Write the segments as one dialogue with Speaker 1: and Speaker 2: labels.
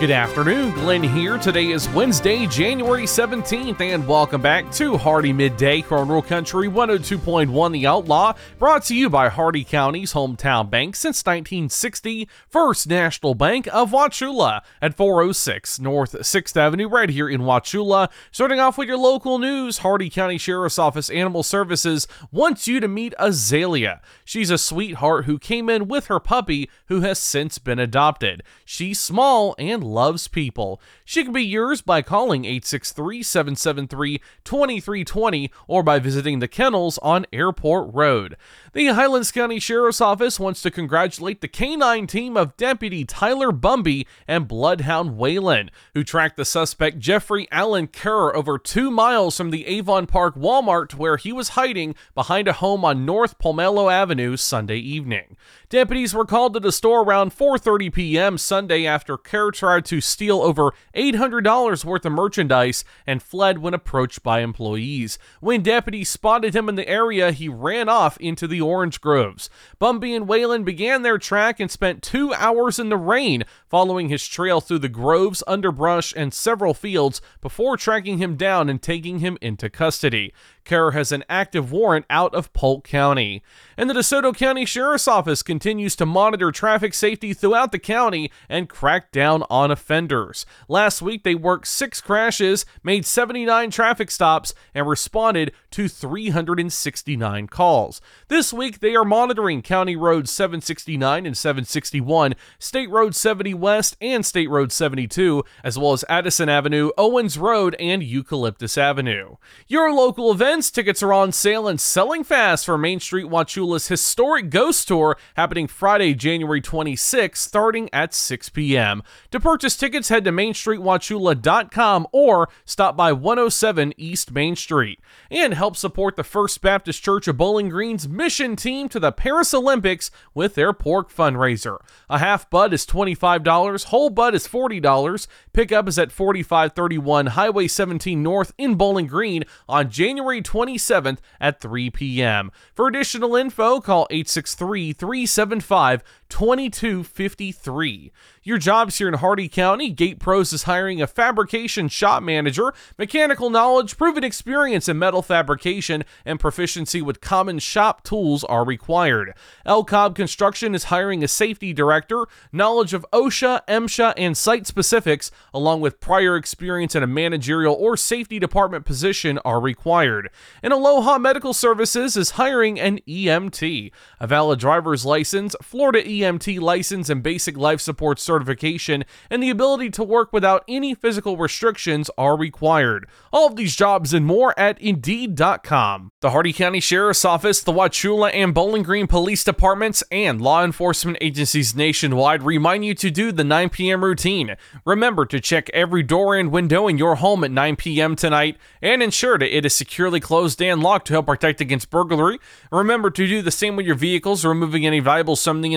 Speaker 1: Good afternoon, Glenn here. Today is Wednesday, January 17th, and welcome back to Hardee Midday, Rural Country 102.1 The Outlaw, brought to you by Hardee County's hometown bank since 1960, First National Bank of Wauchula at 406 North 6th Avenue, right here in Wauchula. Starting off with your local news, Hardee County Sheriff's Office Animal Services wants you to meet Azalea. She's a sweetheart who came in with her puppy who has since been adopted. She's small and loves people. She can be yours by calling 863 773 2320 or by visiting the kennels on Airport Road. The Highlands County Sheriff's Office wants to congratulate the canine team of Deputy Tyler Bumby and Bloodhound Whalen, who tracked the suspect Jeffrey Allen Kerr over two miles from the Avon Park Walmart where he was hiding behind a home on North Pomelo Avenue Sunday evening. Deputies were called to the store around 4:30 p.m. Sunday after Kerr tried to steal over $800 worth of merchandise and fled when approached by employees. When deputies spotted him in the area, he ran off into the orange groves. Bumby and Whalen began their track and spent two hours in the rain following his trail through the groves, underbrush, and several fields before tracking him down and taking him into custody. Kerr has an active warrant out of Polk County. And the DeSoto County Sheriff's Office continues to monitor traffic safety throughout the county and crack down on offenders. Last week, they worked six crashes, made 79 traffic stops, and responded to 369 calls. This week, they are monitoring County Roads 769 and 761, State Road 70 West and State Road 72, as well as Addison Avenue, Owens Road, and Eucalyptus Avenue. Your local events tickets are on sale and selling fast for Main Street Historic ghost tour happening Friday, January 26, starting at 6 p.m. To purchase tickets, head to MainStreetWauchula.com or stop by 107 East Main Street. And help support the First Baptist Church of Bowling Green's mission team to the Paris Olympics with their pork fundraiser. A half bud is $25, whole bud is $40. Pickup is at 4531 Highway 17 North in Bowling Green on January 27th at 3 p.m. For additional info, call 863 375 2253. Your jobs here in Hardee County, Gate Pros is hiring a fabrication shop manager, mechanical knowledge, proven experience in metal fabrication, and proficiency with common shop tools are required. El Cobb Construction is hiring a safety director, knowledge of OSHA, MSHA, and site specifics, along with prior experience in a managerial or safety department position are required. And Aloha Medical Services is hiring an EMT, a valid driver's license, Florida EMT license, and basic life support certification, and the ability to work without any physical restrictions are required. All of these jobs and more at Indeed.com. The Hardee County Sheriff's Office, the Wauchula and Bowling Green Police Departments, and law enforcement agencies nationwide remind you to do the 9 p.m. routine. Remember to check every door and window in your home at 9 p.m. tonight and ensure that it is securely closed and locked to help protect against burglary. Remember to do the same with your vehicles, removing any valuable something the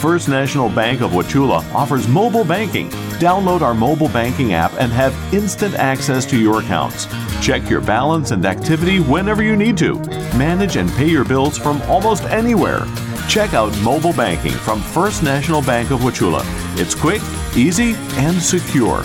Speaker 2: First National Bank of Wauchula offers mobile banking. Download our mobile banking app and have instant access to your accounts. Check your balance and activity whenever you need to. Manage and pay your bills from almost anywhere. Check out mobile banking from First National Bank of Wauchula. It's quick, easy, and secure.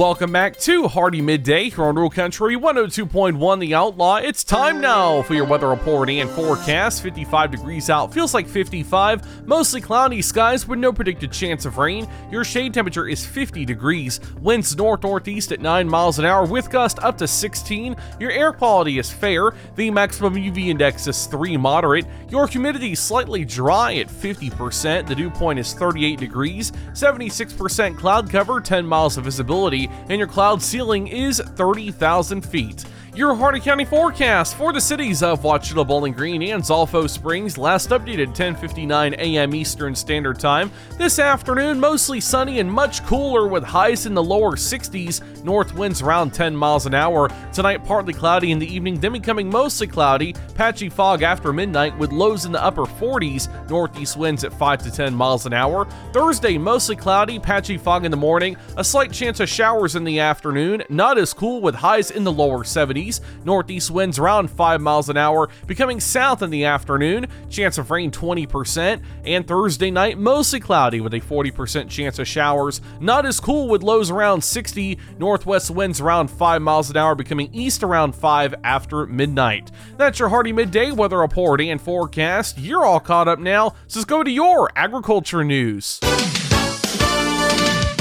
Speaker 1: Welcome back to Hardee Midday here on Rural Country 102.1 The Outlaw. It's time now for your weather report and forecast. 55 degrees out, feels like 55. Mostly cloudy skies with no predicted chance of rain. Your shade temperature is 50 degrees. Winds north northeast at 9 miles an hour with gust up to 16. Your air quality is fair. The maximum UV index is 3 moderate. Your humidity is slightly dry at 50%. The dew point is 38 degrees. 76% cloud cover, 10 miles of visibility and your cloud ceiling is 30,000 feet. Your Hardee County forecast for the cities of Wauchula, Bowling Green, and Zolfo Springs last updated 10:59 a.m. Eastern Standard Time. This afternoon, mostly sunny and much cooler with highs in the lower 60s. North winds around 10 miles an hour. Tonight, partly cloudy in the evening, then becoming mostly cloudy. Patchy fog after midnight with lows in the upper 40s. Northeast winds at 5 to 10 miles an hour. Thursday, mostly cloudy, patchy fog in the morning. A slight chance of showers in the afternoon. Not as cool with highs in the lower 70s. Northeast winds around 5 miles an hour, becoming south in the afternoon. Chance of rain 20%. And Thursday night, mostly cloudy with a 40% chance of showers. Not as cool with lows around 60. Northwest winds around 5 miles an hour, becoming east around 5 after midnight. That's your Hardee Midday weather report and forecast. You're all caught up now, so let's go to your agriculture news.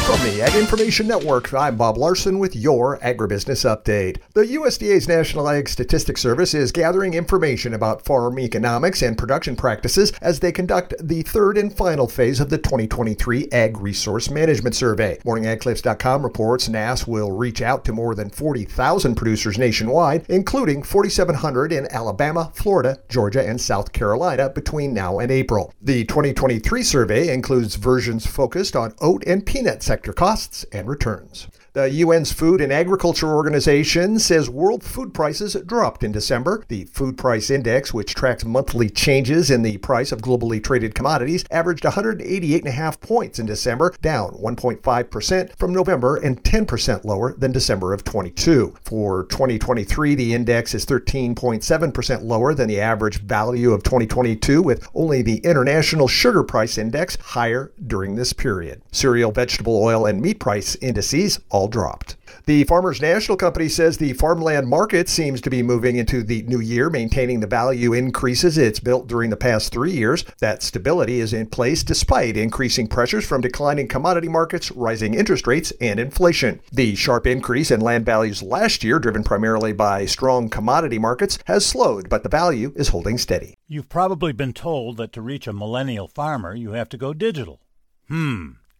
Speaker 3: From the Ag Information Network, I'm Bob Larson with your Agribusiness Update. The USDA's National Ag Statistics Service is gathering information about farm economics and production practices as they conduct the third and final phase of the 2023 Ag Resource Management Survey. MorningAgClips.com reports NASS will reach out to more than 40,000 producers nationwide, including 4,700 in Alabama, Florida, Georgia, and South Carolina between now and April. The 2023 survey includes versions focused on oat and peanut sector costs and returns. The UN's Food and Agriculture Organization says world food prices dropped in December. The Food Price Index, which tracks monthly changes in the price of globally traded commodities, averaged 188.5 points in December, down 1.5% from November and 10% lower than December of 22. For 2023, the index is 13.7% lower than the average value of 2022, with only the International Sugar Price Index higher during this period. Cereal, vegetable oil, and meat price indices all dropped. The Farmers National Company says the farmland market seems to be moving into the new year, maintaining the value increases it's built during the past three years. That stability is in place despite increasing pressures from declining commodity markets, rising interest rates, and inflation. The sharp increase in land values last year, driven primarily by strong commodity markets, has slowed, but the value is holding steady.
Speaker 4: You've probably been told that to reach a millennial farmer, you have to go digital. Hmm.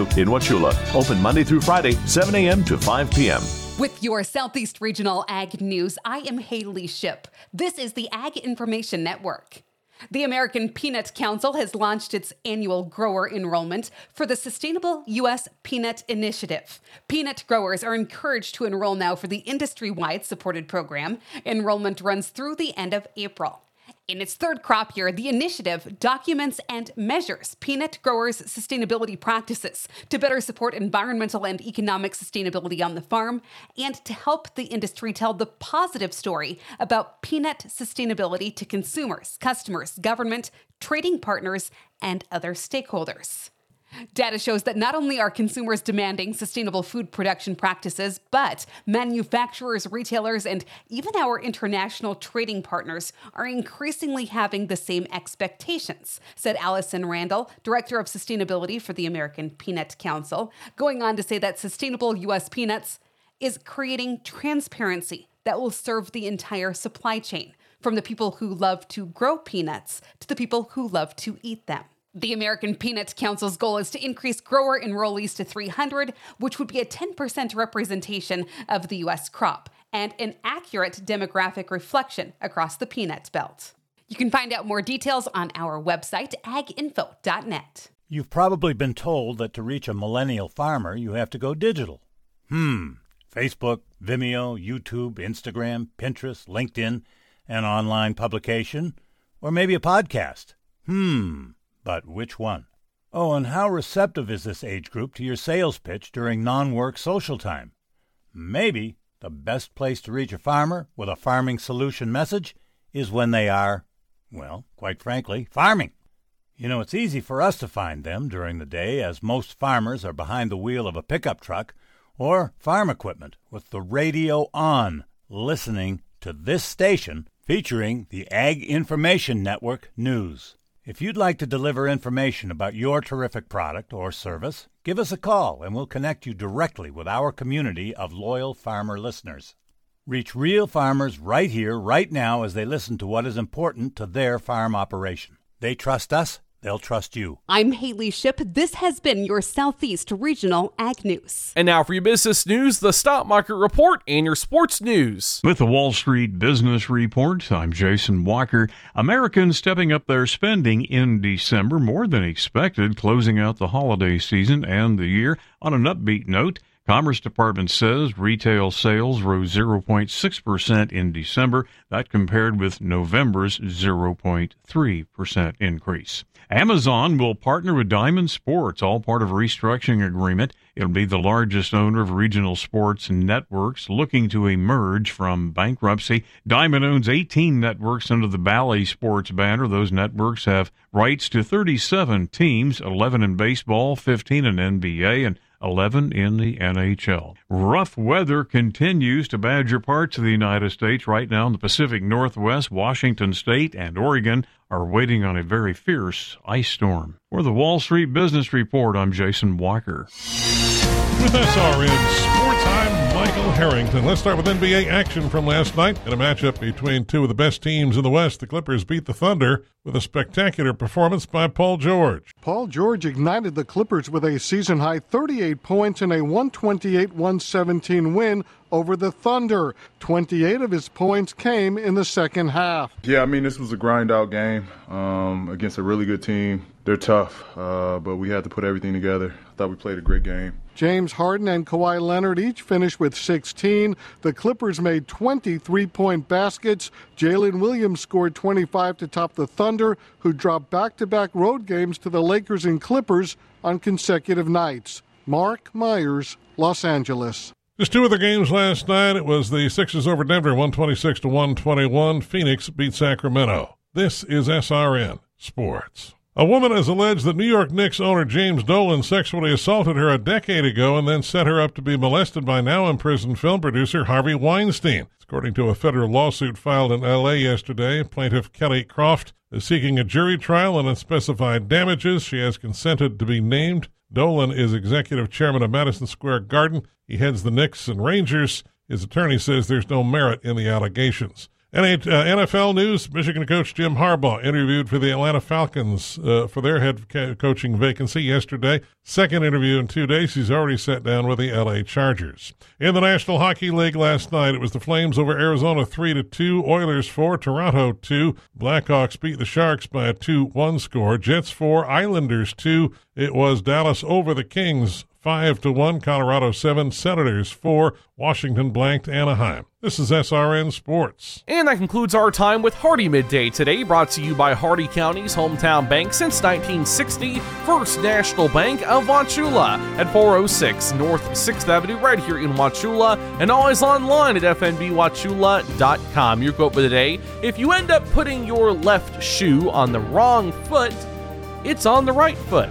Speaker 2: in Wauchula. Open Monday through Friday, 7 a.m. to 5 p.m.
Speaker 5: With your Southeast Regional Ag News, I am Haley Ship. This is the Ag Information Network. The American Peanut Council has launched its annual grower enrollment for the Sustainable U.S. Peanut Initiative. Peanut growers are encouraged to enroll now for the industry wide supported program. Enrollment runs through the end of April. In its third crop year, the initiative documents and measures peanut growers' sustainability practices to better support environmental and economic sustainability on the farm and to help the industry tell the positive story about peanut sustainability to consumers, customers, government, trading partners, and other stakeholders. Data shows that not only are consumers demanding sustainable food production practices, but manufacturers, retailers, and even our international trading partners are increasingly having the same expectations, said Allison Randall, Director of Sustainability for the American Peanut Council, going on to say that sustainable U.S. peanuts is creating transparency that will serve the entire supply chain, from the people who love to grow peanuts to the people who love to eat them. The American Peanut Council's goal is to increase grower enrollees to 300, which would be a 10% representation of the U.S. crop and an accurate demographic reflection across the peanut belt. You can find out more details on our website, aginfo.net.
Speaker 4: You've probably been told that to reach a millennial farmer, you have to go digital. Hmm. Facebook, Vimeo, YouTube, Instagram, Pinterest, LinkedIn, an online publication, or maybe a podcast. Hmm. But which one? Oh, and how receptive is this age group to your sales pitch during non work social time? Maybe the best place to reach a farmer with a farming solution message is when they are, well, quite frankly, farming. You know, it's easy for us to find them during the day as most farmers are behind the wheel of a pickup truck or farm equipment with the radio on, listening to this station featuring the Ag Information Network News. If you'd like to deliver information about your terrific product or service, give us a call and we'll connect you directly with our community of loyal farmer listeners. Reach real farmers right here, right now, as they listen to what is important to their farm operation. They trust us, they'll trust you.
Speaker 5: I'm Haley Ship. This has been your Southeast Regional Ag News.
Speaker 1: And now for your business news, the stock market report, and your sports news.
Speaker 6: With the Wall Street Business Report, I'm Jason Walker. Americans stepping up their spending in December more than expected, closing out the holiday season and the year on an upbeat note. Commerce Department says retail sales rose 0.6% in December. That compared with November's 0.3% increase. Amazon will partner with Diamond Sports, all part of a restructuring agreement. It'll be the largest owner of regional sports networks looking to emerge from bankruptcy. Diamond owns 18 networks under the Bally Sports banner. Those networks have rights to 37 teams, 11 in baseball, 15 in NBA, and 11 in the NHL. Rough weather continues to badger parts of the United States right now in the Pacific Northwest, Washington State, and Oregon are waiting on a very fierce ice storm. For the Wall Street Business Report, I'm Jason Walker.
Speaker 7: With SRN Sports, I'm Harrington. Let's start with NBA action from last night in a matchup between two of the best teams in the West. The Clippers beat the Thunder with a spectacular performance by Paul George.
Speaker 8: Paul George ignited the Clippers with a season high 38 points in a 128 117 win over the Thunder. 28 of his points came in the second half.
Speaker 9: Yeah, I mean, this was a grind out game um, against a really good team. They're tough, uh, but we had to put everything together. I thought we played a great game.
Speaker 8: James Harden and Kawhi Leonard each finished with 16. The Clippers made 23 point baskets. Jalen Williams scored 25 to top the Thunder, who dropped back to back road games to the Lakers and Clippers on consecutive nights. Mark Myers, Los Angeles.
Speaker 7: Just two other games last night. It was the Sixers over Denver, 126 to 121. Phoenix beat Sacramento. This is SRN Sports. A woman has alleged that New York Knicks owner James Dolan sexually assaulted her a decade ago and then set her up to be molested by now imprisoned film producer Harvey Weinstein. According to a federal lawsuit filed in L.A. yesterday, plaintiff Kellye Croft is seeking a jury trial and unspecified damages. She has consented to be named. Dolan is executive chairman of Madison Square Garden. He heads the Knicks and Rangers. His attorney says there's no merit in the allegations. NFL uh, news Michigan coach Jim Harbaugh interviewed for the Atlanta Falcons uh, for their head coaching vacancy yesterday. Second interview in two days. He's already sat down with the LA Chargers. In the National Hockey League last night, it was the Flames over Arizona 3 to 2, Oilers 4, Toronto 2. Blackhawks beat the Sharks by a 2 1 score. Jets 4, Islanders 2. It was Dallas over the Kings 5 to 1, Colorado 7, Senators 4, Washington blanked Anaheim. This is SRN Sports.
Speaker 1: And that concludes our time with Hardee Midday today, brought to you by Hardee County's hometown bank since 1960, First National Bank of Wauchula at 406 North 6th Avenue, right here in Wauchula, and always online at fnbwauchula.com. Your quote for the day If you end up putting your left shoe on the wrong foot, it's on the right foot.